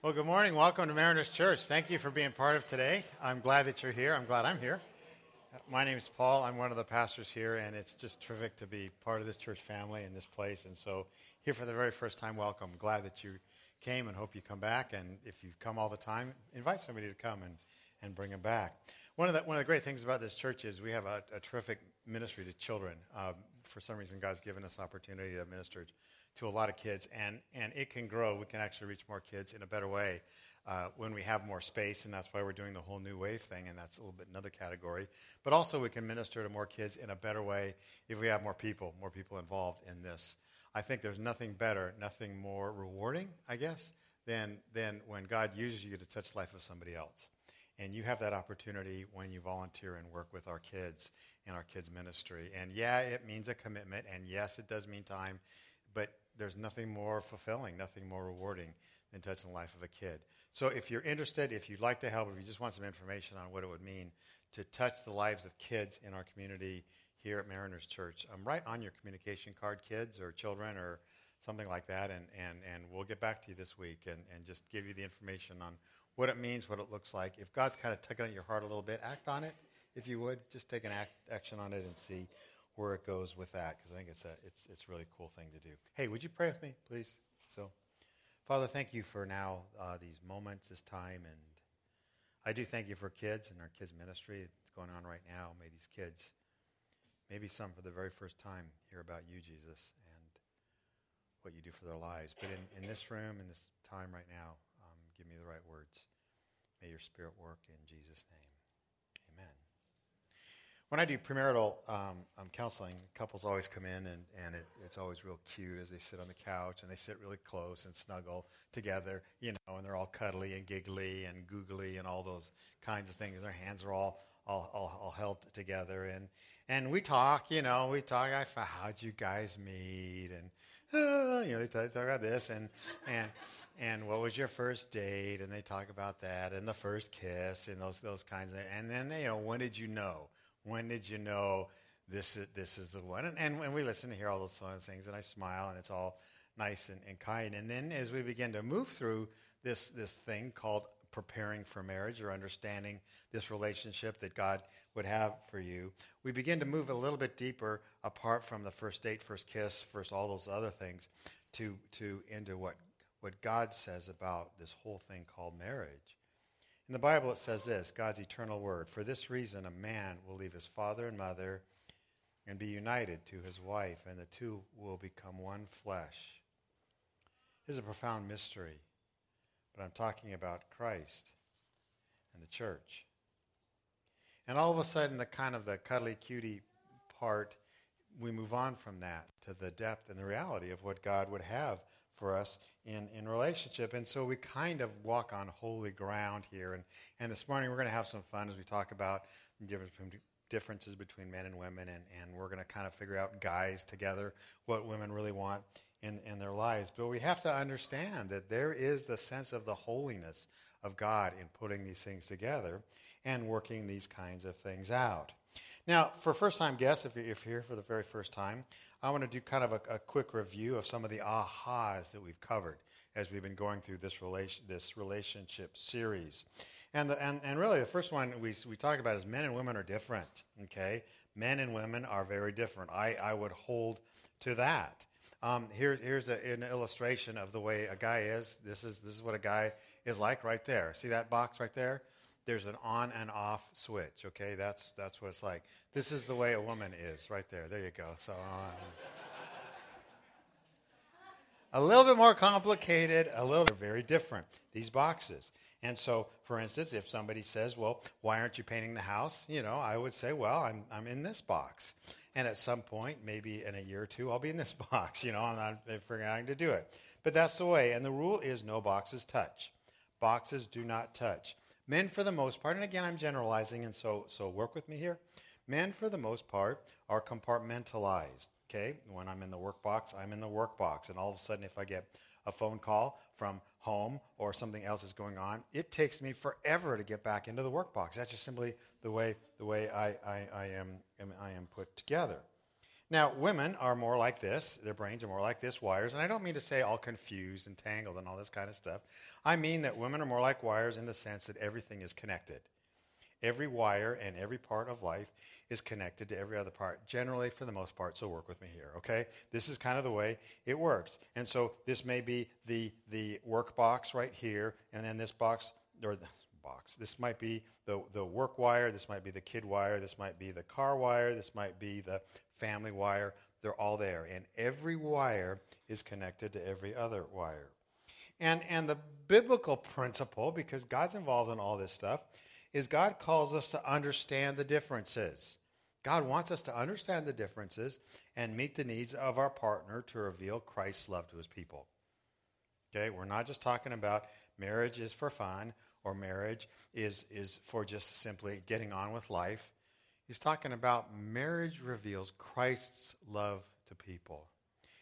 Well, good morning. Welcome to Mariners Church. Thank you for being part of today. I'm glad that you're here. I'm glad I'm here. My name is Paul. I'm one of the pastors here, and it's just terrific to be part of this church family in this place. And so, here for the very first time, welcome. Glad that you came and hope you come back. And if you've come all the time, invite somebody to come and, and bring them back. One of, the, one of the great things about this church is we have a, a terrific ministry to children. Um, for some reason, God's given us opportunity to minister to a lot of kids, and, and it can grow. We can actually reach more kids in a better way uh, when we have more space, and that's why we're doing the whole new wave thing, and that's a little bit another category. But also, we can minister to more kids in a better way if we have more people, more people involved in this. I think there's nothing better, nothing more rewarding, I guess, than, than when God uses you to touch the life of somebody else. And you have that opportunity when you volunteer and work with our kids in our kids' ministry. And yeah, it means a commitment, and yes, it does mean time, but there's nothing more fulfilling, nothing more rewarding than touching the life of a kid. So if you're interested, if you'd like to help, if you just want some information on what it would mean to touch the lives of kids in our community here at Mariners Church, um, I'm right on your communication card, kids or children or something like that, and, and, and we'll get back to you this week and, and just give you the information on what it means, what it looks like. If God's kind of tugging at your heart a little bit, act on it, if you would. Just take an act, action on it and see where it goes with that because I think it's a it's it's really cool thing to do. Hey, would you pray with me, please? So, Father, thank you for now uh, these moments, this time, and I do thank you for kids and our kids ministry that's going on right now. May these kids, maybe some for the very first time, hear about you, Jesus, and what you do for their lives. But in, in this room, in this time right now, um, give me the right words. May your Spirit work in Jesus' name when I do premarital um, um, counseling, couples always come in, and, and it, it's always real cute as they sit on the couch and they sit really close and snuggle together, you know, and they're all cuddly and giggly and googly and all those kinds of things. Their hands are all all, all, all held together, and and we talk, you know, we talk. I how'd you guys meet, and uh, you know, they talk, talk about this, and and and what was your first date, and they talk about that, and the first kiss, and those those kinds of, and then you know, when did you know? When did you know this is, this is the one? And, and, and we listen to hear all those of things, and I smile, and it's all nice and, and kind. And then as we begin to move through this, this thing called preparing for marriage or understanding this relationship that God would have for you, we begin to move a little bit deeper apart from the first date, first kiss, first all those other things to, to into what, what God says about this whole thing called marriage. In the Bible, it says this God's eternal word. For this reason, a man will leave his father and mother and be united to his wife, and the two will become one flesh. This is a profound mystery, but I'm talking about Christ and the church. And all of a sudden, the kind of the cuddly cutie part, we move on from that to the depth and the reality of what God would have for us in, in relationship. And so we kind of walk on holy ground here. And, and this morning we're going to have some fun as we talk about differences between men and women. And, and we're going to kind of figure out guys together what women really want in, in their lives. But we have to understand that there is the sense of the holiness of God in putting these things together and working these kinds of things out. Now, for first time guests, if you're, here for the very first time, I want to do kind of a, a, quick review of some of the ahas that we've covered as we've been going through this, relation, this relationship series. And, the, and, and really, the first one we, we talk about is men and women are different, okay? Men and women are very different. I, I would hold to that. Um, here, here's a, an illustration of the way a guy is. This is, this is what a guy is like right there. See that box right there? There's an on and off switch. Okay, that's that's what it's like. This is the way a woman is, right there. There you go. So. Uh, a little bit more complicated, a little bit very different, these boxes. And so, for instance, if somebody says, Well, why aren't you painting the house? You know, I would say, Well, I'm, I'm in this box. And at some point, maybe in a year or two, I'll be in this box. You know, and I'm not out to do it. But that's the way. And the rule is no boxes touch. Boxes do not touch. Men, for the most part, and again, I'm generalizing, and so, so work with me here. Men, for the most part, are compartmentalized. Okay, when I'm in the work box, I'm in the work box, and all of a sudden, if I get a phone call from home or something else is going on, it takes me forever to get back into the work box. That's just simply the way the way I, I, I am, I am put together. Now, women are more like this. Their brains are more like this, wires. And I don't mean to say all confused and tangled and all this kind of stuff. I mean that women are more like wires in the sense that everything is connected. Every wire and every part of life is connected to every other part, generally for the most part, so work with me here, okay? This is kind of the way it works. And so this may be the, the work box right here, and then this box, or the box, this might be the, the work wire, this might be the kid wire, this might be the car wire, this might be the family wire. They're all there. And every wire is connected to every other wire. And, and the biblical principle, because God's involved in all this stuff, is God calls us to understand the differences. God wants us to understand the differences and meet the needs of our partner to reveal Christ's love to his people. Okay, we're not just talking about marriage is for fun or marriage is, is for just simply getting on with life. He's talking about marriage reveals Christ's love to people.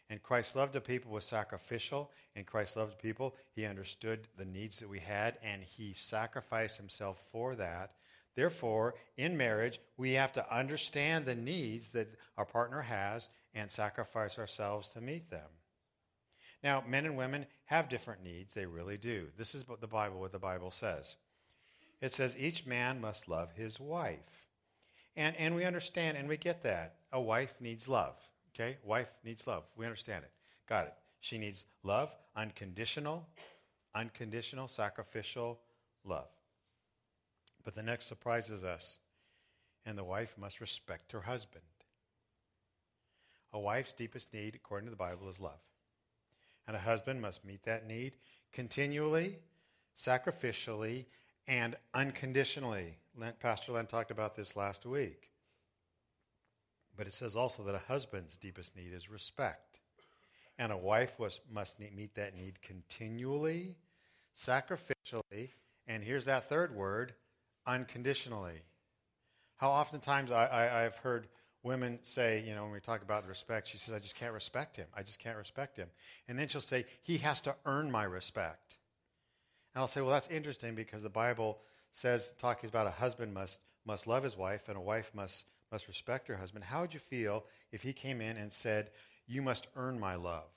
And Christ's love to people was sacrificial, and Christ loved people. He understood the needs that we had, and he sacrificed himself for that. Therefore, in marriage, we have to understand the needs that our partner has and sacrifice ourselves to meet them. Now, men and women have different needs. They really do. This is what the Bible, what the Bible says. It says each man must love his wife. And, and we understand and we get that. A wife needs love. Okay? Wife needs love. We understand it. Got it. She needs love, unconditional, unconditional, sacrificial love. But the next surprises us. And the wife must respect her husband. A wife's deepest need, according to the Bible, is love. And a husband must meet that need continually, sacrificially, and unconditionally. Pastor Len talked about this last week. But it says also that a husband's deepest need is respect. And a wife was, must meet that need continually, sacrificially, and here's that third word unconditionally. How oftentimes I, I, I've heard women say, you know, when we talk about respect, she says, I just can't respect him. I just can't respect him. And then she'll say, he has to earn my respect. And I'll say, well, that's interesting because the Bible says, talking about a husband must, must love his wife and a wife must, must respect her husband. How would you feel if he came in and said, you must earn my love?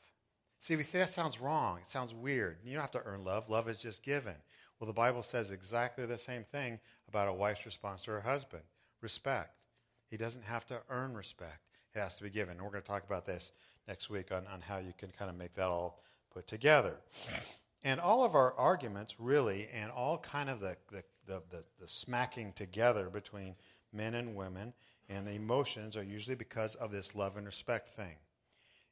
See, we think that sounds wrong. It sounds weird. You don't have to earn love. Love is just given. Well, the Bible says exactly the same thing about a wife's response to her husband respect. He doesn't have to earn respect, it has to be given. And we're going to talk about this next week on, on how you can kind of make that all put together. And all of our arguments, really, and all kind of the, the, the, the, the smacking together between men and women and the emotions are usually because of this love and respect thing.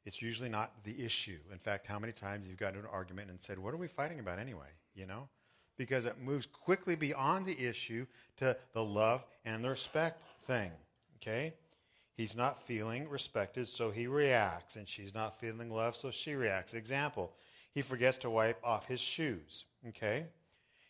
It's usually not the issue. In fact, how many times you've got into an argument and said, What are we fighting about anyway? You know? Because it moves quickly beyond the issue to the love and the respect thing. Okay? He's not feeling respected, so he reacts. And she's not feeling loved, so she reacts. Example he forgets to wipe off his shoes. Okay?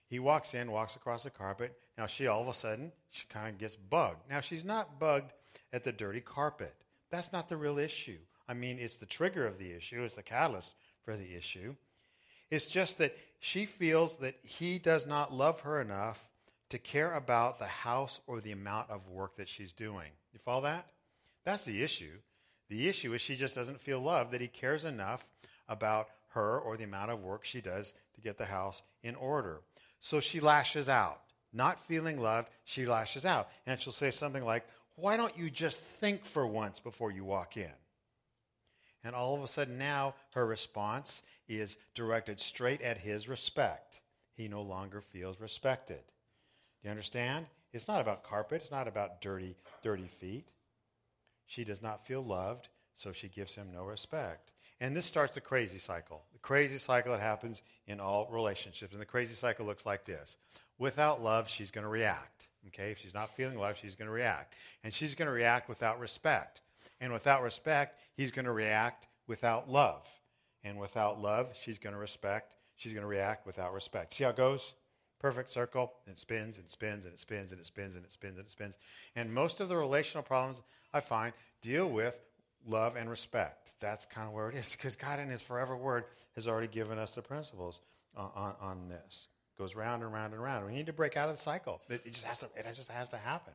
He walks in, walks across the carpet. Now she all of a sudden, she kind of gets bugged. Now she's not bugged at the dirty carpet. That's not the real issue. I mean, it's the trigger of the issue, it's the catalyst for the issue. It's just that she feels that he does not love her enough to care about the house or the amount of work that she's doing. You follow that? That's the issue. The issue is she just doesn't feel loved, that he cares enough about her or the amount of work she does to get the house in order. So she lashes out. Not feeling loved, she lashes out. And she'll say something like, Why don't you just think for once before you walk in? And all of a sudden now her response is directed straight at his respect. He no longer feels respected. Do you understand? It's not about carpet, it's not about dirty, dirty feet. She does not feel loved, so she gives him no respect. And this starts a crazy cycle. The crazy cycle that happens in all relationships. And the crazy cycle looks like this. Without love, she's going to react. Okay? If she's not feeling love, she's going to react. And she's going to react without respect. And without respect, he's going to react without love. And without love, she's going to respect. She's going to react without respect. See how it goes? Perfect circle. And it spins and spins and it spins and it spins and it spins and it spins. And most of the relational problems I find deal with love and respect. That's kind of where it is because God in His forever word has already given us the principles on, on, on this. It goes round and round and round. We need to break out of the cycle. It, it, just has to. It just has to happen.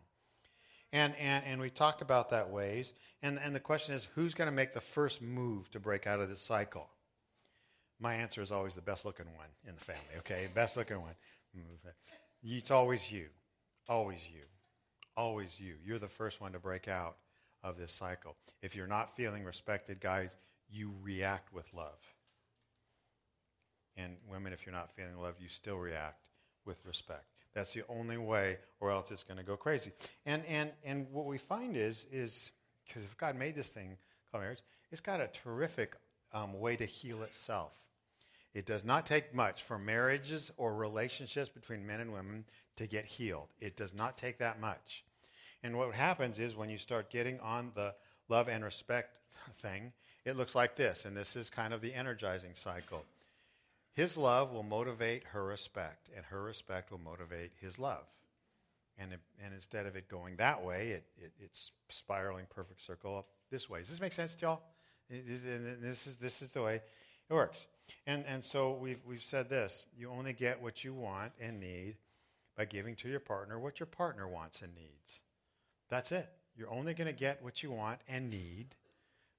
And, and, and we talk about that ways. And, and the question is who's going to make the first move to break out of this cycle? My answer is always the best looking one in the family, okay? Best looking one. It's always you. Always you. Always you. You're the first one to break out of this cycle. If you're not feeling respected, guys, you react with love. And women, if you're not feeling love, you still react with respect. That's the only way, or else it's going to go crazy. And, and, and what we find is, is because if God made this thing called marriage, it's got a terrific um, way to heal itself. It does not take much for marriages or relationships between men and women to get healed. It does not take that much. And what happens is when you start getting on the love and respect thing, it looks like this. And this is kind of the energizing cycle. His love will motivate her respect, and her respect will motivate his love. And, it, and instead of it going that way, it, it, it's spiraling perfect circle up this way. Does this make sense to y'all? this, is, this is the way it works. And, and so we've, we've said this you only get what you want and need by giving to your partner what your partner wants and needs. That's it. You're only going to get what you want and need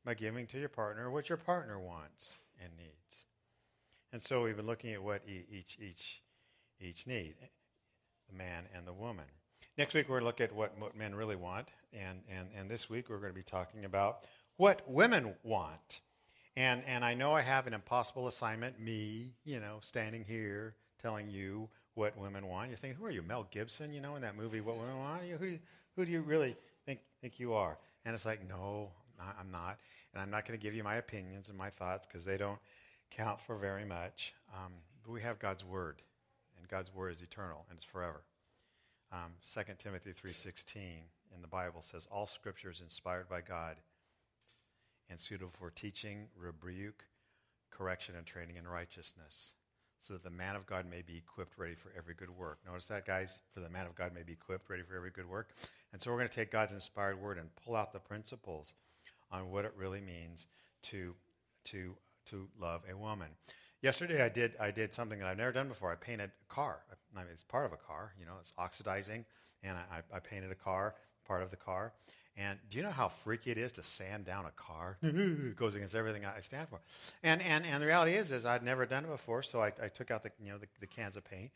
by giving to your partner what your partner wants and needs. And so we've been looking at what each, each, each need the man and the woman. Next week, we're going to look at what, what men really want. And, and, and this week, we're going to be talking about what women want. And, and I know I have an impossible assignment, me, you know, standing here telling you what women want. You're thinking, who are you, Mel Gibson, you know, in that movie, What Women Want? Who do you, who do you really think, think you are? And it's like, no, I'm not. And I'm not going to give you my opinions and my thoughts because they don't count for very much. Um, but we have God's word, and God's word is eternal and it's forever. Um, 2 Timothy 3.16 in the Bible says, All scripture is inspired by God and suitable for teaching, rebuke, correction, and training in righteousness, so that the man of God may be equipped, ready for every good work. Notice that, guys? For the man of God may be equipped, ready for every good work. And so we're going to take God's inspired word and pull out the principles on what it really means to, to to love a woman. Yesterday, I did I did something that I've never done before. I painted a car. I mean, it's part of a car. You know, it's oxidizing, and I, I painted a car, part of the car. And do you know how freaky it is to sand down a car? it goes against everything I stand for. And, and, and the reality is, is I'd never done it before, so I, I took out the, you know, the, the cans of paint,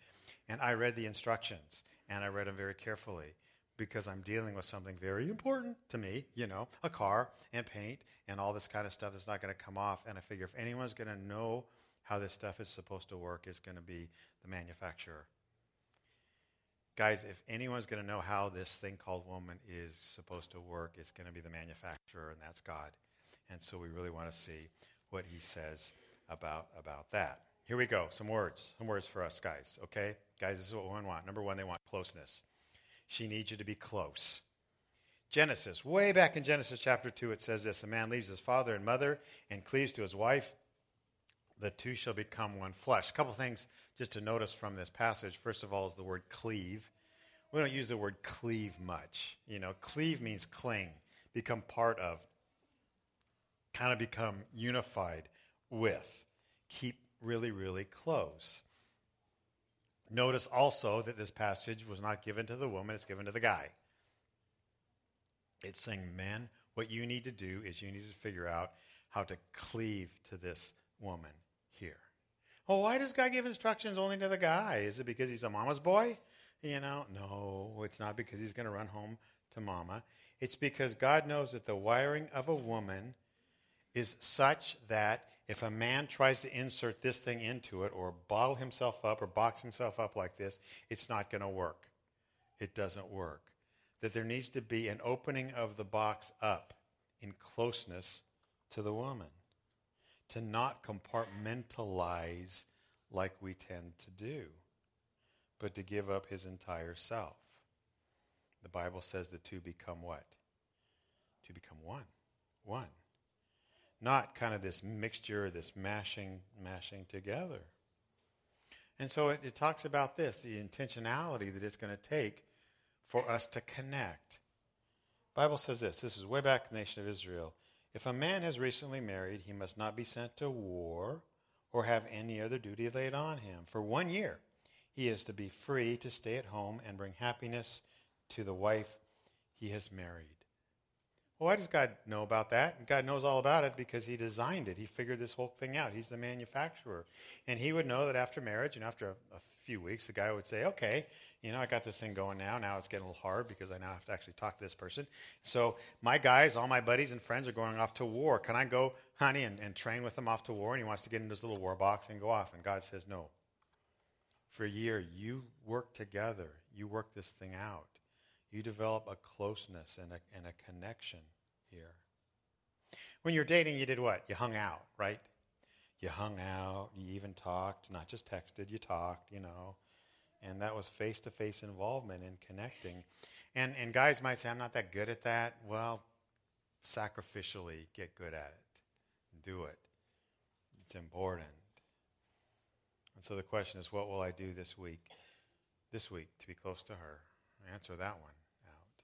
and I read the instructions, and I read them very carefully because I'm dealing with something very important to me, you know, a car and paint and all this kind of stuff that's not going to come off. And I figure if anyone's going to know how this stuff is supposed to work, it's going to be the manufacturer. Guys, if anyone's going to know how this thing called woman is supposed to work, it's going to be the manufacturer, and that's God. And so we really want to see what he says about, about that. Here we go. Some words. Some words for us, guys. Okay? Guys, this is what women want. Number one, they want closeness. She needs you to be close. Genesis, way back in Genesis chapter 2, it says this A man leaves his father and mother and cleaves to his wife. The two shall become one flesh. A couple things just to notice from this passage. First of all, is the word cleave. We don't use the word cleave much. You know, cleave means cling, become part of, kind of become unified with, keep really, really close. Notice also that this passage was not given to the woman, it's given to the guy. It's saying, men, what you need to do is you need to figure out how to cleave to this woman. Well, why does God give instructions only to the guy? Is it because he's a mama's boy? You know, no, it's not because he's going to run home to mama. It's because God knows that the wiring of a woman is such that if a man tries to insert this thing into it or bottle himself up or box himself up like this, it's not going to work. It doesn't work. That there needs to be an opening of the box up in closeness to the woman, to not compartmentalize like we tend to do, but to give up his entire self. The Bible says the two become what? To become one. One not kind of this mixture, this mashing, mashing together. And so it, it talks about this the intentionality that it's going to take for us to connect. Bible says this this is way back in the nation of Israel. If a man has recently married, he must not be sent to war or have any other duty laid on him. For one year, he is to be free to stay at home and bring happiness to the wife he has married. Well, why does God know about that? God knows all about it because He designed it. He figured this whole thing out. He's the manufacturer. And He would know that after marriage and after a, a, few weeks, the guy would say, okay, you know, I got this thing going now. Now it's getting a little hard because I now have to actually talk to this person. So my guys, all my buddies and friends are going off to war. Can I go, honey, and, and train with them off to war? And he wants to get into his little war box and go off. And God says, no. For a year, you work together. You work this thing out. You develop a closeness and a, and a connection here. When you're dating, you did what? You hung out, right? You hung out, you even talked, not just texted, you talked, you know. And that was face to face involvement and connecting. And, and guys might say, I'm not that good at that. Well, sacrificially get good at it. Do it. It's important. And so the question is, what will I do this week? This week to be close to her. Answer that one. Out.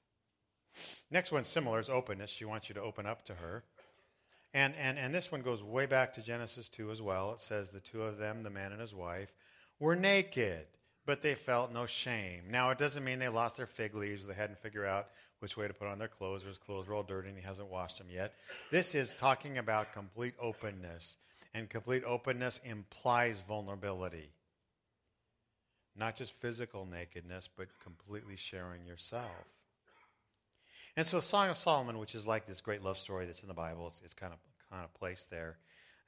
Next one similar is openness. She wants you to open up to her. And, and, and this one goes way back to Genesis 2 as well. It says the two of them, the man and his wife, were naked, but they felt no shame. Now, it doesn't mean they lost their fig leaves. They hadn't figured out which way to put on their clothes, or his clothes were all dirty and he hasn't washed them yet. This is talking about complete openness. And complete openness implies vulnerability. Not just physical nakedness, but completely sharing yourself. And so, Song of Solomon, which is like this great love story that's in the Bible, it's, it's kind of kind of placed there.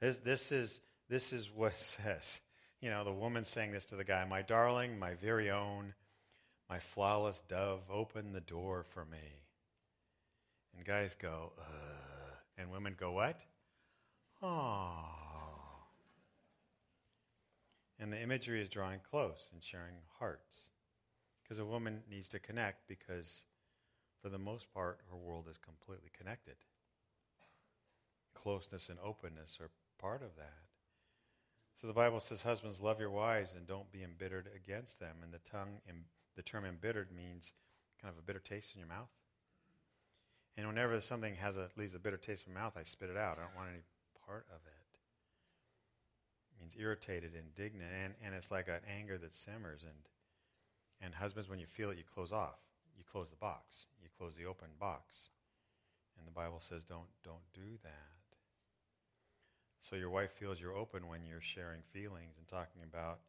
This, this is this is what it says. You know, the woman saying this to the guy, "My darling, my very own, my flawless dove, open the door for me." And guys go, Ugh. and women go, "What?" Oh. And the imagery is drawing close and sharing hearts. Because a woman needs to connect because for the most part, her world is completely connected. Closeness and openness are part of that. So the Bible says, "Husbands, love your wives and don't be embittered against them." And the tongue, the term "embittered" means kind of a bitter taste in your mouth. And whenever something has a leaves a bitter taste in my mouth, I spit it out. I don't want any part of it. It means irritated, indignant, and, and it's like an anger that simmers. And and husbands, when you feel it, you close off you close the box. You close the open box. And the Bible says don't don't do that. So your wife feels you're open when you're sharing feelings and talking about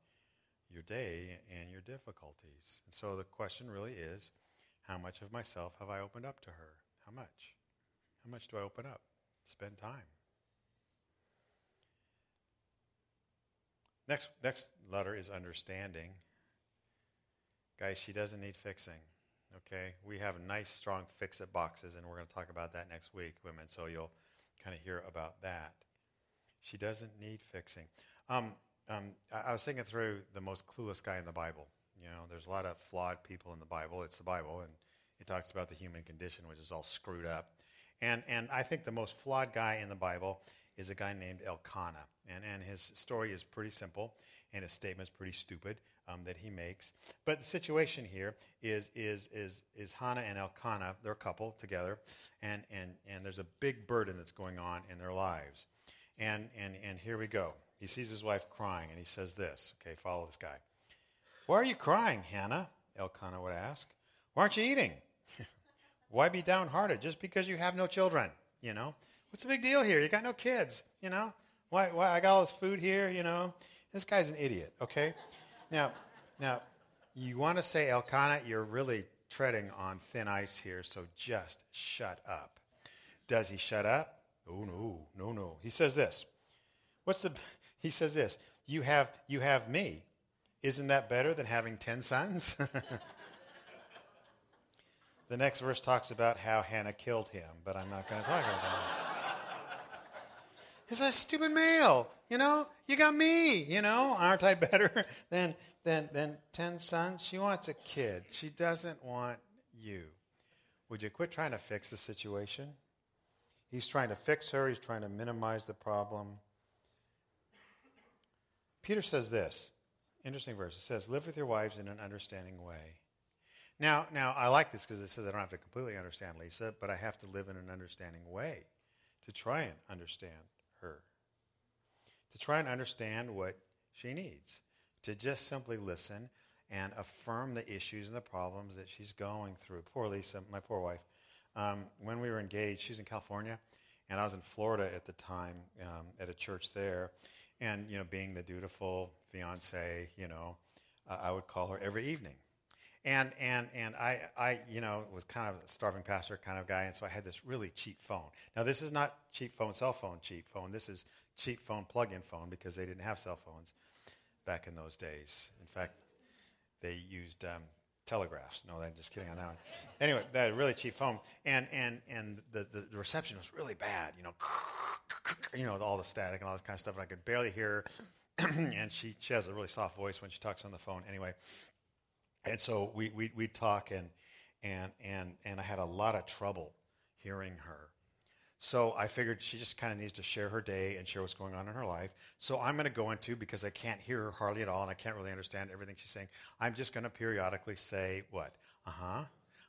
your day and your difficulties. And so the question really is, how much of myself have I opened up to her? How much? How much do I open up? Spend time. Next, next letter is understanding. Guys, she doesn't need fixing. Okay, we have nice, strong fix-it boxes, and we're going to talk about that next week, women. So you'll kind of hear about that. She doesn't need fixing. Um, um, I, I, was thinking through the most clueless guy in the Bible. You know, there's a lot of flawed people in the Bible. It's the Bible, and it talks about the human condition, which is all screwed up. And and I think the most flawed guy in the Bible is a guy named Elkanah, and and his story is pretty simple, and his statement is pretty stupid um, that he makes. But the situation here is is is is Hannah and Elkanah, they're a couple together, and and and there's a big burden that's going on in their lives, and and and here we go. He sees his wife crying, and he says this. Okay, follow this guy. Why are you crying, Hannah? Elkanah would ask. Why aren't you eating? Why be downhearted just because you have no children? You know, what's the big deal here? You got no kids. You know, why? Why I got all this food here? You know, this guy's an idiot. Okay. Now, now, you want to say Elkanah, you're really treading on thin ice here, so just shut up. Does he shut up? Oh no, no, no. He says this. What's the he says this. You have you have me. Isn't that better than having ten sons? the next verse talks about how Hannah killed him, but I'm not going to talk about that. It's a stupid male, you know? You got me, you know? Aren't I better than, than, than 10 sons? She wants a kid. She doesn't want you. Would you quit trying to fix the situation? He's trying to fix her, he's trying to minimize the problem. Peter says this interesting verse. It says, Live with your wives in an understanding way. Now, now I like this because it says I don't have to completely understand Lisa, but I have to live in an understanding way to try and understand her, to try and understand what she needs, to just simply listen and affirm the issues and the problems that she's going through. Poor Lisa, my poor wife, um, when we were engaged, she was in California, and I was in Florida at the time um, at a church there. And, you know, being the dutiful fiance, you know, uh, I would call her every evening. And, and, and I, I, you know, was kind of a starving pastor kind of guy, and so I had this really cheap phone. Now, this is not cheap phone, cell phone cheap phone. This is cheap phone, plug-in phone, because they didn't have cell phones back in those days. In fact, they used um, telegraphs. No, I'm just kidding on that one. Anyway, that really cheap phone, and and and the, the, the reception was really bad. You know, you know all the static and all that kind of stuff. And I could barely hear her. and she she has a really soft voice when she talks on the phone. Anyway, and so we we we talk and and and and I had a lot of trouble hearing her. So I figured she just kind of needs to share her day and share what's going on in her life. So I'm going to go into, because I can't hear her hardly at all and I can't really understand everything she's saying, I'm just going to periodically say, what? Uh huh,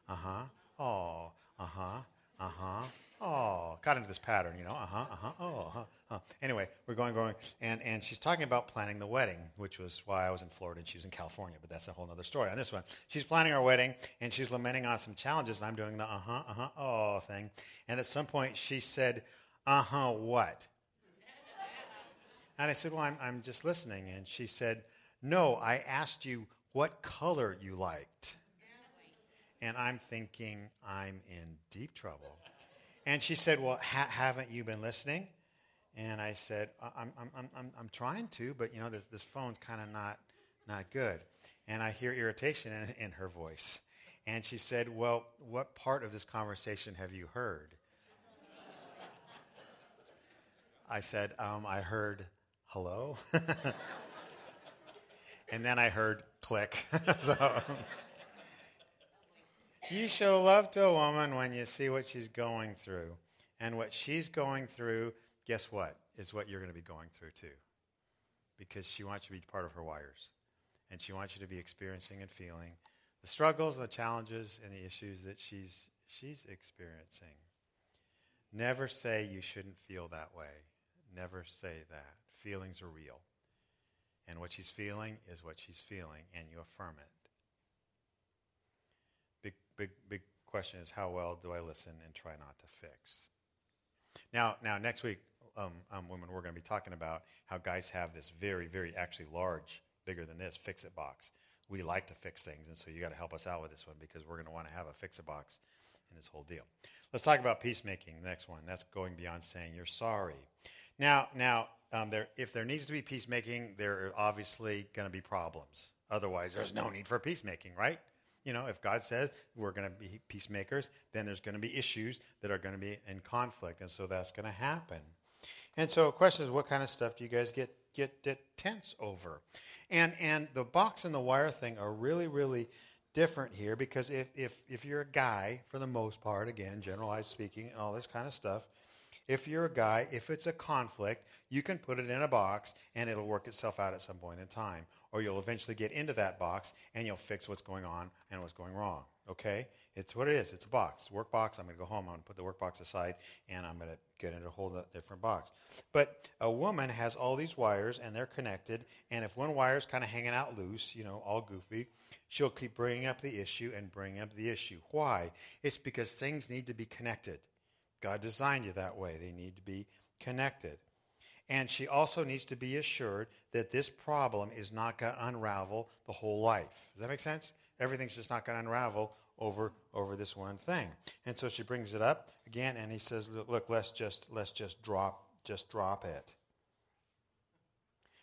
uh huh, oh, uh huh, uh huh, oh, got into this pattern, you know, uh huh, uh huh, oh, uh huh. Uh. Anyway, we're going, going, and, and she's talking about planning the wedding, which was why I was in Florida and she was in California, but that's a whole other story on this one. She's planning our wedding, and she's lamenting on some challenges, and I'm doing the uh huh, uh huh, oh thing. And at some point, she said, uh huh, what? And I said, well, I'm, I'm just listening. And she said, no, I asked you what color you liked. And I'm thinking, I'm in deep trouble. And she said, Well, ha- haven't you been listening? And I said, I'm, I'm, I'm, I'm trying to, but you know, this, this phone's kind of not, not good. And I hear irritation in, in her voice. And she said, Well, what part of this conversation have you heard? I said, um, I heard hello. and then I heard click. so. You show love to a woman when you see what she's going through. And what she's going through, guess what? Is what you're going to be going through too. Because she wants you to be part of her wires. And she wants you to be experiencing and feeling the struggles, the challenges, and the issues that she's, she's experiencing. Never say you shouldn't feel that way. Never say that. Feelings are real. And what she's feeling is what she's feeling, and you affirm it big, big question is how well do I listen and try not to fix? Now, now next week, um, um, women, we're going to be talking about how guys have this very, very actually large, bigger than this, fix it box. We like to fix things, and so you got to help us out with this one because we're going to want to have a fix it box in this whole deal. Let's talk about peacemaking. The next one. That's going beyond saying you're sorry. Now, now, um, there, if there needs to be peacemaking, there are obviously going to be problems. Otherwise, there's no need for peacemaking, right? You know, if God says we're going to be peacemakers, then there's going to be issues that are going to be in conflict, and so that's going to happen. And so, the question is, what kind of stuff do you guys get get, get tense over? And and the box and the wire thing are really really different here because if if if you're a guy, for the most part, again, generalized speaking, and all this kind of stuff, if you're a guy, if it's a conflict, you can put it in a box and it'll work itself out at some point in time or you'll eventually get into that box and you'll fix what's going on and what's going wrong. Okay? It's what it is. It's a box. It's a work box. I'm going to go home. I'm going to put the work box aside and I'm going to get into a whole different box. But a woman has all these wires and they're connected. And if one wire is kind of hanging out loose, you know, all goofy, she'll keep bringing up the issue and bringing up the issue. Why? It's because things need to be connected. God designed you that way. They need to be connected. And she also needs to be assured that this problem is not going to unravel the whole life. Does that make sense? Everything's just not going to unravel over over this one thing. And so she brings it up again, and he says, "Look, look let's just let's just drop just drop it."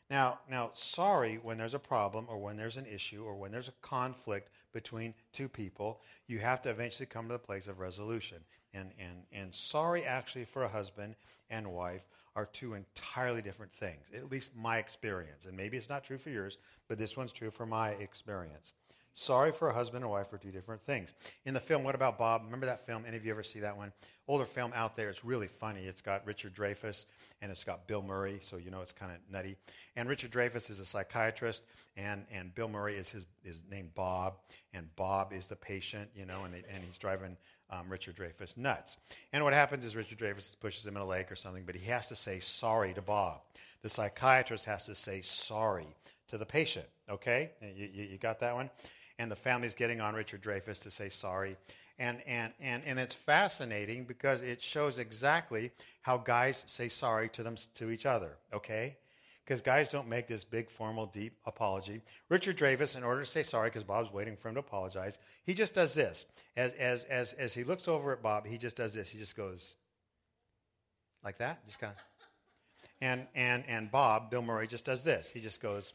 Now, now, sorry when there's a problem or when there's an issue or when there's a conflict between two people, you have to eventually come to the place of resolution. And, and, and sorry, actually, for a husband and wife are two entirely different things, at least my experience. And maybe it's not true for yours, but this one's true for my experience. Sorry for a husband and wife are two different things. In the film, What About Bob? Remember that film? Any of you ever see that one? Older film out there. It's really funny. It's got Richard Dreyfuss and it's got Bill Murray, so you know it's kind of nutty. And Richard Dreyfuss is a psychiatrist, and, and Bill Murray is his is named Bob, and Bob is the patient, you know, and, they, and he's driving um, Richard Dreyfuss nuts. And what happens is Richard Dreyfuss pushes him in a lake or something, but he has to say sorry to Bob. The psychiatrist has to say sorry to the patient. Okay, you, you, you got that one? And the family's getting on Richard Dreyfuss to say sorry. And, and, and, and it's fascinating because it shows exactly how guys say sorry to them to each other, okay? Because guys don't make this big, formal, deep apology. Richard Dreyfuss, in order to say sorry, because Bob's waiting for him to apologize, he just does this. As, as, as, as he looks over at Bob, he just does this. He just goes like that, just kind of. And, and, and Bob, Bill Murray, just does this. He just goes,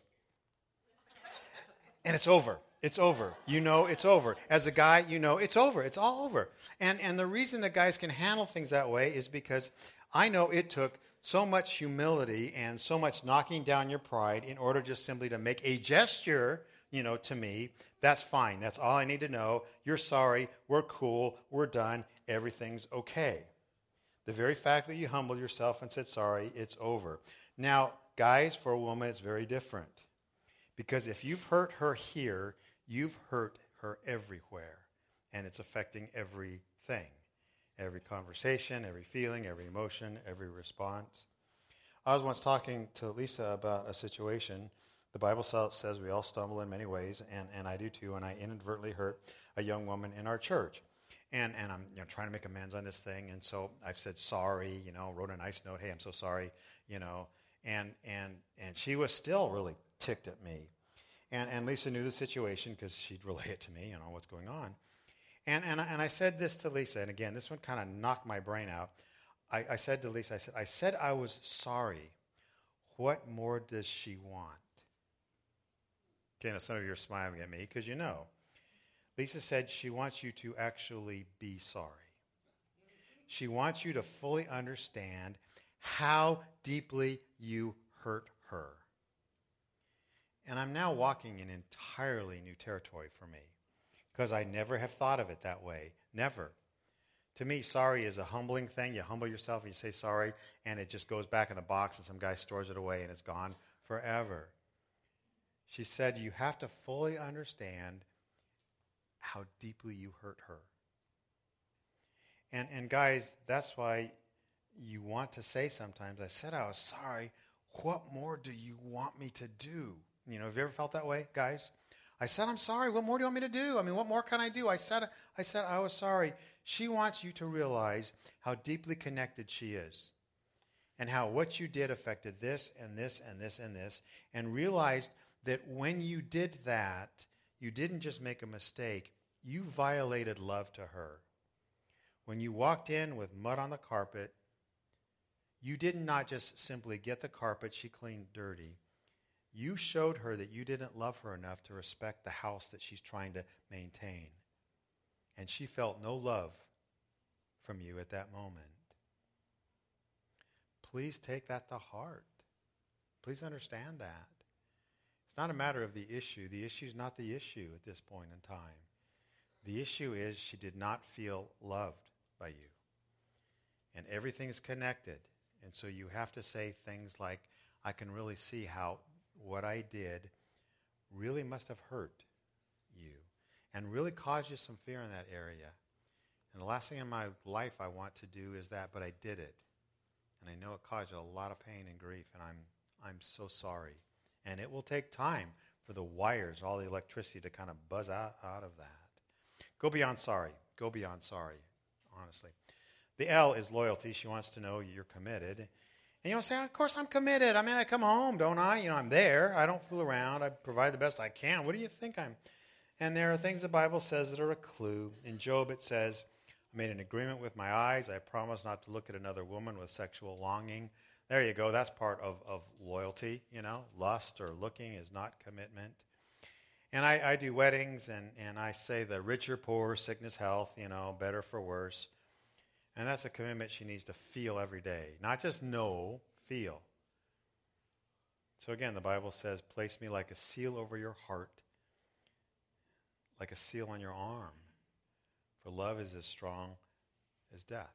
and it's over. It's over. You know it's over. As a guy, you know it's over. It's all over. And, and the reason that guys can handle things that way is because I know it took so much humility and so much knocking down your pride in order just simply to make a gesture, you know, to me. That's fine. That's all I need to know. You're sorry. We're cool. We're done. Everything's okay. The very fact that you humbled yourself and said sorry, it's over. Now, guys, for a woman, it's very different. Because if you've hurt her here, you've hurt her everywhere. And it's affecting everything every conversation, every feeling, every emotion, every response. I was once talking to Lisa about a situation. The Bible says we all stumble in many ways, and, and I do too, and I inadvertently hurt a young woman in our church. And, and I'm you know, trying to make amends on this thing, and so I've said sorry, you know, wrote a nice note, hey, I'm so sorry, you know, and, and, and she was still really ticked at me. And, and Lisa knew the situation because she'd relay it to me, you know, what's going on. And, and, and I said this to Lisa, and again, this one kind of knocked my brain out. I, I said to Lisa, I said, I said I was sorry. What more does she want? Okay, now some of you are smiling at me because you know. Lisa said she wants you to actually be sorry. She wants you to fully understand how deeply you hurt her. And I'm now walking in entirely new territory for me because I never have thought of it that way. Never. To me, sorry is a humbling thing. You humble yourself and you say sorry, and it just goes back in a box, and some guy stores it away, and it's gone forever. She said, You have to fully understand how deeply you hurt her. And, and guys, that's why you want to say sometimes, I said I was sorry. What more do you want me to do? You know, have you ever felt that way, guys? I said, I'm sorry. What more do you want me to do? I mean, what more can I do? I said, I said, I was sorry. She wants you to realize how deeply connected she is and how what you did affected this and this and this and this, and realized that when you did that, you didn't just make a mistake, you violated love to her. When you walked in with mud on the carpet, you did not just simply get the carpet she cleaned dirty. You showed her that you didn't love her enough to respect the house that she's trying to maintain. And she felt no love from you at that moment. Please take that to heart. Please understand that. It's not a matter of the issue. The issue is not the issue at this point in time. The issue is she did not feel loved by you. And everything is connected. And so you have to say things like, I can really see how what I did really must have hurt you and really caused you some fear in that area. And the last thing in my life I want to do is that, but I did it. And I know it caused you a lot of pain and grief, and I'm, I'm so sorry. And it will take time for the wires, all the electricity to kind of buzz out, out of that. Go beyond sorry. Go beyond sorry, honestly. The L is loyalty. She wants to know you're committed. And you know, say, of course I'm committed. I mean, I come home, don't I? You know, I'm there. I don't fool around. I provide the best I can. What do you think I'm? And there are things the Bible says that are a clue. In Job, it says, I made an agreement with my eyes. I promised not to look at another woman with sexual longing. There you go. That's part of, of loyalty, you know. Lust or looking is not commitment. And I, I do weddings, and, and I say the richer, poor, sickness, health, you know, better for worse. And that's a commitment she needs to feel every day. Not just know, feel. So again, the Bible says, Place me like a seal over your heart, like a seal on your arm. For love is as strong as death.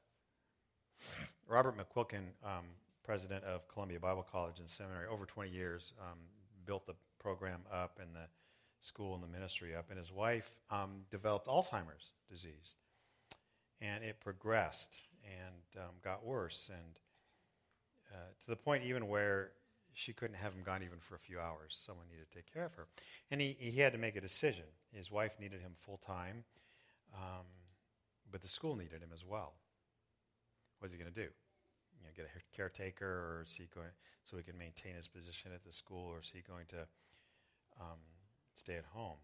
Robert McQuilkin, um, president of Columbia Bible College and Seminary, over 20 years, um, built the program up and the school and the ministry up. And his wife um, developed Alzheimer's disease and it progressed and um, got worse, and uh, to the point even where she couldn't have him gone even for a few hours. Someone needed to take care of her. And he, he had to make a decision. His wife needed him full time, um, but the school needed him as well. What's he going to do? You know, get a caretaker, or is he going so he can maintain his position at the school, or is he going to um, stay at home?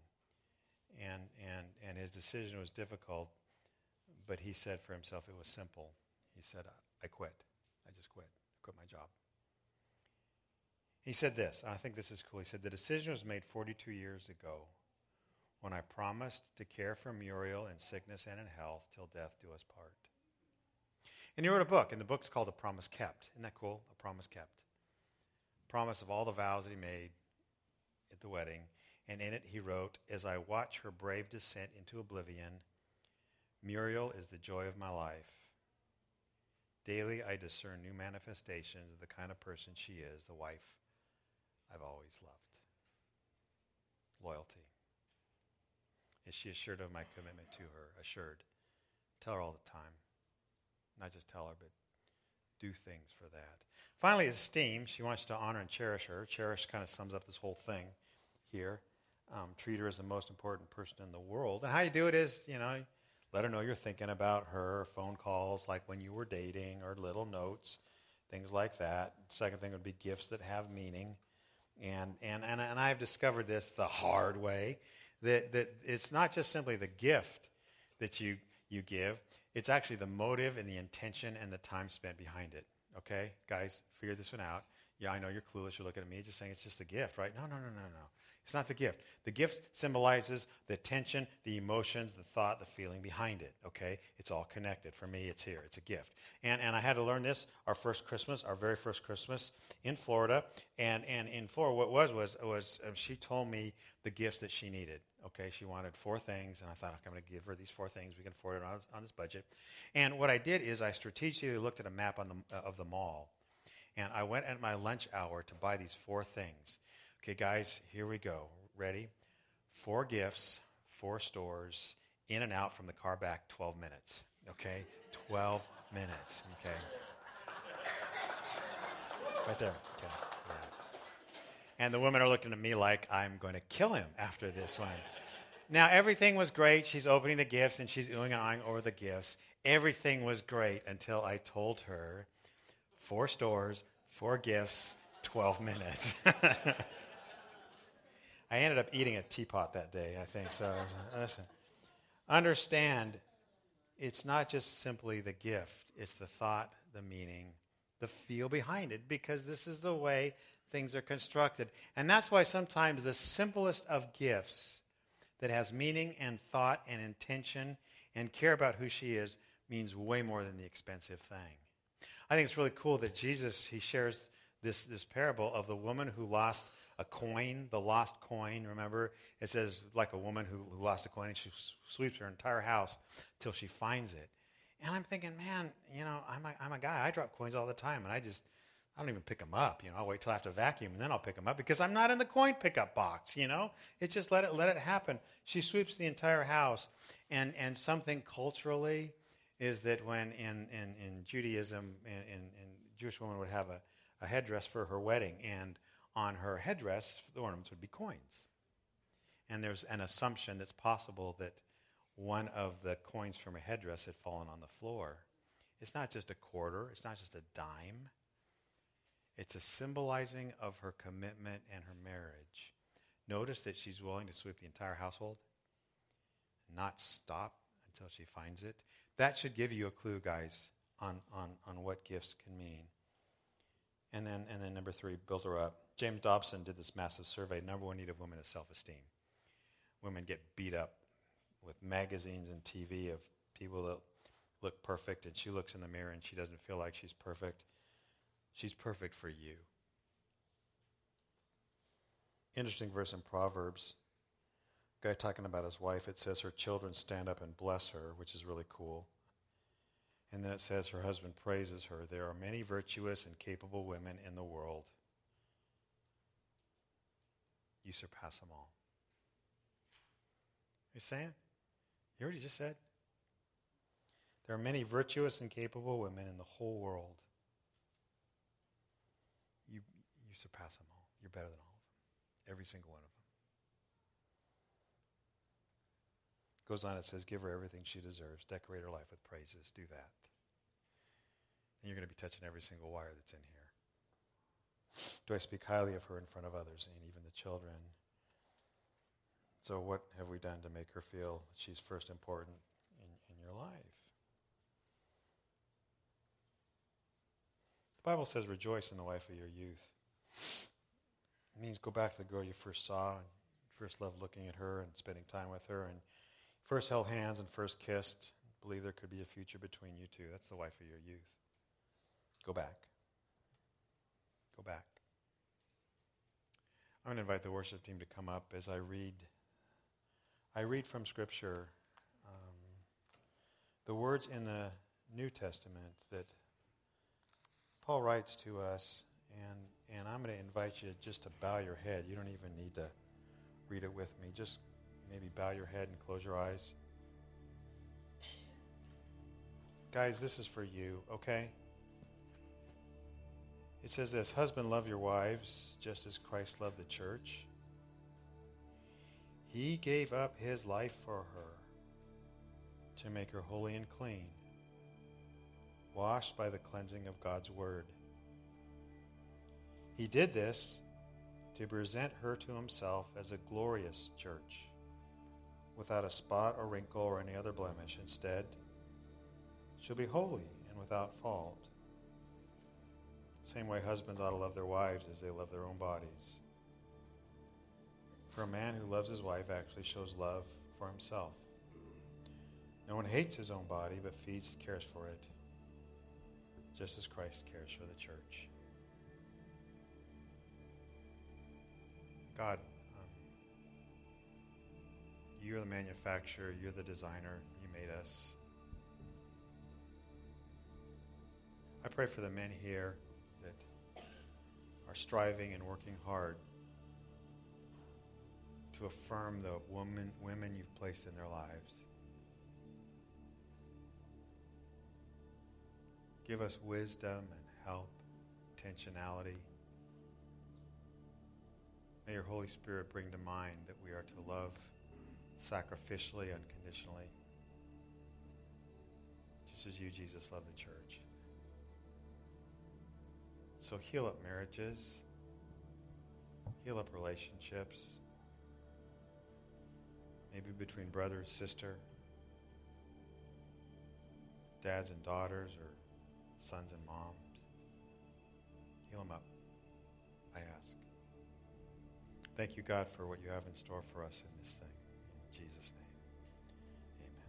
And, and, and his decision was difficult, but he said for himself it was simple. He said, I quit. I just quit. I quit my job. He said this, and I think this is cool. He said, The decision was made 42 years ago when I promised to care for Muriel in sickness and in health till death do us part. And he wrote a book, and the book's called A Promise Kept. Isn't that cool? A Promise Kept. Promise of all the vows that he made at the wedding. And in it he wrote, As I watch her brave descent into oblivion, Muriel is the joy of my life. Daily I discern new manifestations of the kind of person she is, the wife I've always loved. Loyalty. Is she assured of my commitment to her? Assured. Tell her all the time. Not just tell her, but do things for that. Finally, esteem. She wants to honor and cherish her. Cherish kind of sums up this whole thing here. Um, treat her as the most important person in the world. And how you do it is, you know, let her know you're thinking about her, phone calls like when you were dating, or little notes, things like that. Second thing would be gifts that have meaning. And, and, and, and I've discovered this the hard way that, that it's not just simply the gift that you, you give, it's actually the motive and the intention and the time spent behind it. Okay, guys, figure this one out. Yeah, I know you're clueless. You're looking at me just saying it's just the gift, right? No, no, no, no, no. It's not the gift. The gift symbolizes the attention, the emotions, the thought, the feeling behind it. Okay? It's all connected. For me, it's here. It's a gift. And, and I had to learn this our first Christmas, our very first Christmas in Florida. And, and in Florida, what was was, was um, she told me the gifts that she needed. Okay? She wanted four things. And I thought, okay, I'm going to give her these four things. We can afford it on, on this budget. And what I did is I strategically looked at a map on the, uh, of the mall. And I went at my lunch hour to buy these four things. Okay, guys, here we go. Ready? Four gifts, four stores, in and out from the car back 12 minutes. Okay? 12 minutes. Okay? Right there. Okay. Yeah. And the women are looking at me like I'm going to kill him after this one. Now, everything was great. She's opening the gifts and she's oohing and eyeing over the gifts. Everything was great until I told her four stores, four gifts, 12 minutes. I ended up eating a teapot that day, I think. So, listen, understand it's not just simply the gift, it's the thought, the meaning, the feel behind it, because this is the way things are constructed. And that's why sometimes the simplest of gifts that has meaning and thought and intention and care about who she is means way more than the expensive thing. I think it's really cool that Jesus, he shares this, this parable of the woman who lost a coin, the lost coin. Remember, it says like a woman who, who lost a coin and she sweeps her entire house till she finds it. And I'm thinking, man, you know, I'm a, I'm a guy. I drop coins all the time, and I just I don't even pick them up. You know, I'll wait till I have to vacuum and then I'll pick them up because I'm not in the coin pickup box. You know, it's just let it let it happen. She sweeps the entire house, and and something culturally is that when in in, in Judaism, in, in, in Jewish woman would have a, a headdress for her wedding, and on her headdress, the ornaments would be coins. And there's an assumption that's possible that one of the coins from her headdress had fallen on the floor. It's not just a quarter, it's not just a dime. It's a symbolizing of her commitment and her marriage. Notice that she's willing to sweep the entire household, not stop until she finds it. That should give you a clue, guys, on, on, on what gifts can mean. And then, and then number three, build her up. James Dobson did this massive survey. Number one need of women is self esteem. Women get beat up with magazines and TV of people that look perfect, and she looks in the mirror and she doesn't feel like she's perfect. She's perfect for you. Interesting verse in Proverbs. Guy talking about his wife, it says her children stand up and bless her, which is really cool. And then it says her husband praises her. There are many virtuous and capable women in the world you surpass them all. You saying? You he just said? There are many virtuous and capable women in the whole world. You You surpass them all. You're better than all of them. Every single one of them. Goes on, it says, Give her everything she deserves. Decorate her life with praises. Do that. And you're going to be touching every single wire that's in here. Do I speak highly of her in front of others and even the children? So, what have we done to make her feel that she's first important in, in your life? The Bible says, rejoice in the wife of your youth. It means go back to the girl you first saw and first loved looking at her and spending time with her and first held hands and first kissed. Believe there could be a future between you two. That's the wife of your youth. Go back. Go back. I'm going to invite the worship team to come up as I read. I read from Scripture um, the words in the New Testament that Paul writes to us, and, and I'm going to invite you just to bow your head. You don't even need to read it with me. Just maybe bow your head and close your eyes. Guys, this is for you, okay? It says this Husband, love your wives just as Christ loved the church. He gave up his life for her to make her holy and clean, washed by the cleansing of God's word. He did this to present her to himself as a glorious church, without a spot or wrinkle or any other blemish. Instead, she'll be holy and without fault. Same way husbands ought to love their wives as they love their own bodies. For a man who loves his wife actually shows love for himself. No one hates his own body, but feeds and cares for it, just as Christ cares for the church. God, you're the manufacturer, you're the designer, you made us. I pray for the men here that are striving and working hard to affirm the woman, women you've placed in their lives. Give us wisdom and help, intentionality. May your Holy Spirit bring to mind that we are to love sacrificially, unconditionally, just as you, Jesus, love the church. So heal up marriages, heal up relationships, maybe between brother and sister, dads and daughters, or sons and moms. Heal them up, I ask. Thank you, God, for what you have in store for us in this thing. Jesus' name, amen.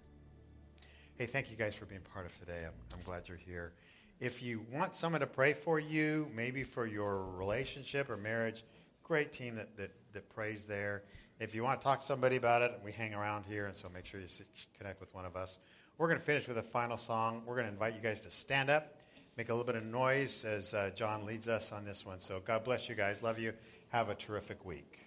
Hey, thank you guys for being part of today. I'm, I'm glad you're here. If you want someone to pray for you, maybe for your relationship or marriage, great team that, that, that prays there. If you want to talk to somebody about it, we hang around here, and so make sure you sit, connect with one of us. We're going to finish with a final song. We're going to invite you guys to stand up, make a little bit of noise as uh, John leads us on this one. So God bless you guys. Love you. Have a terrific week.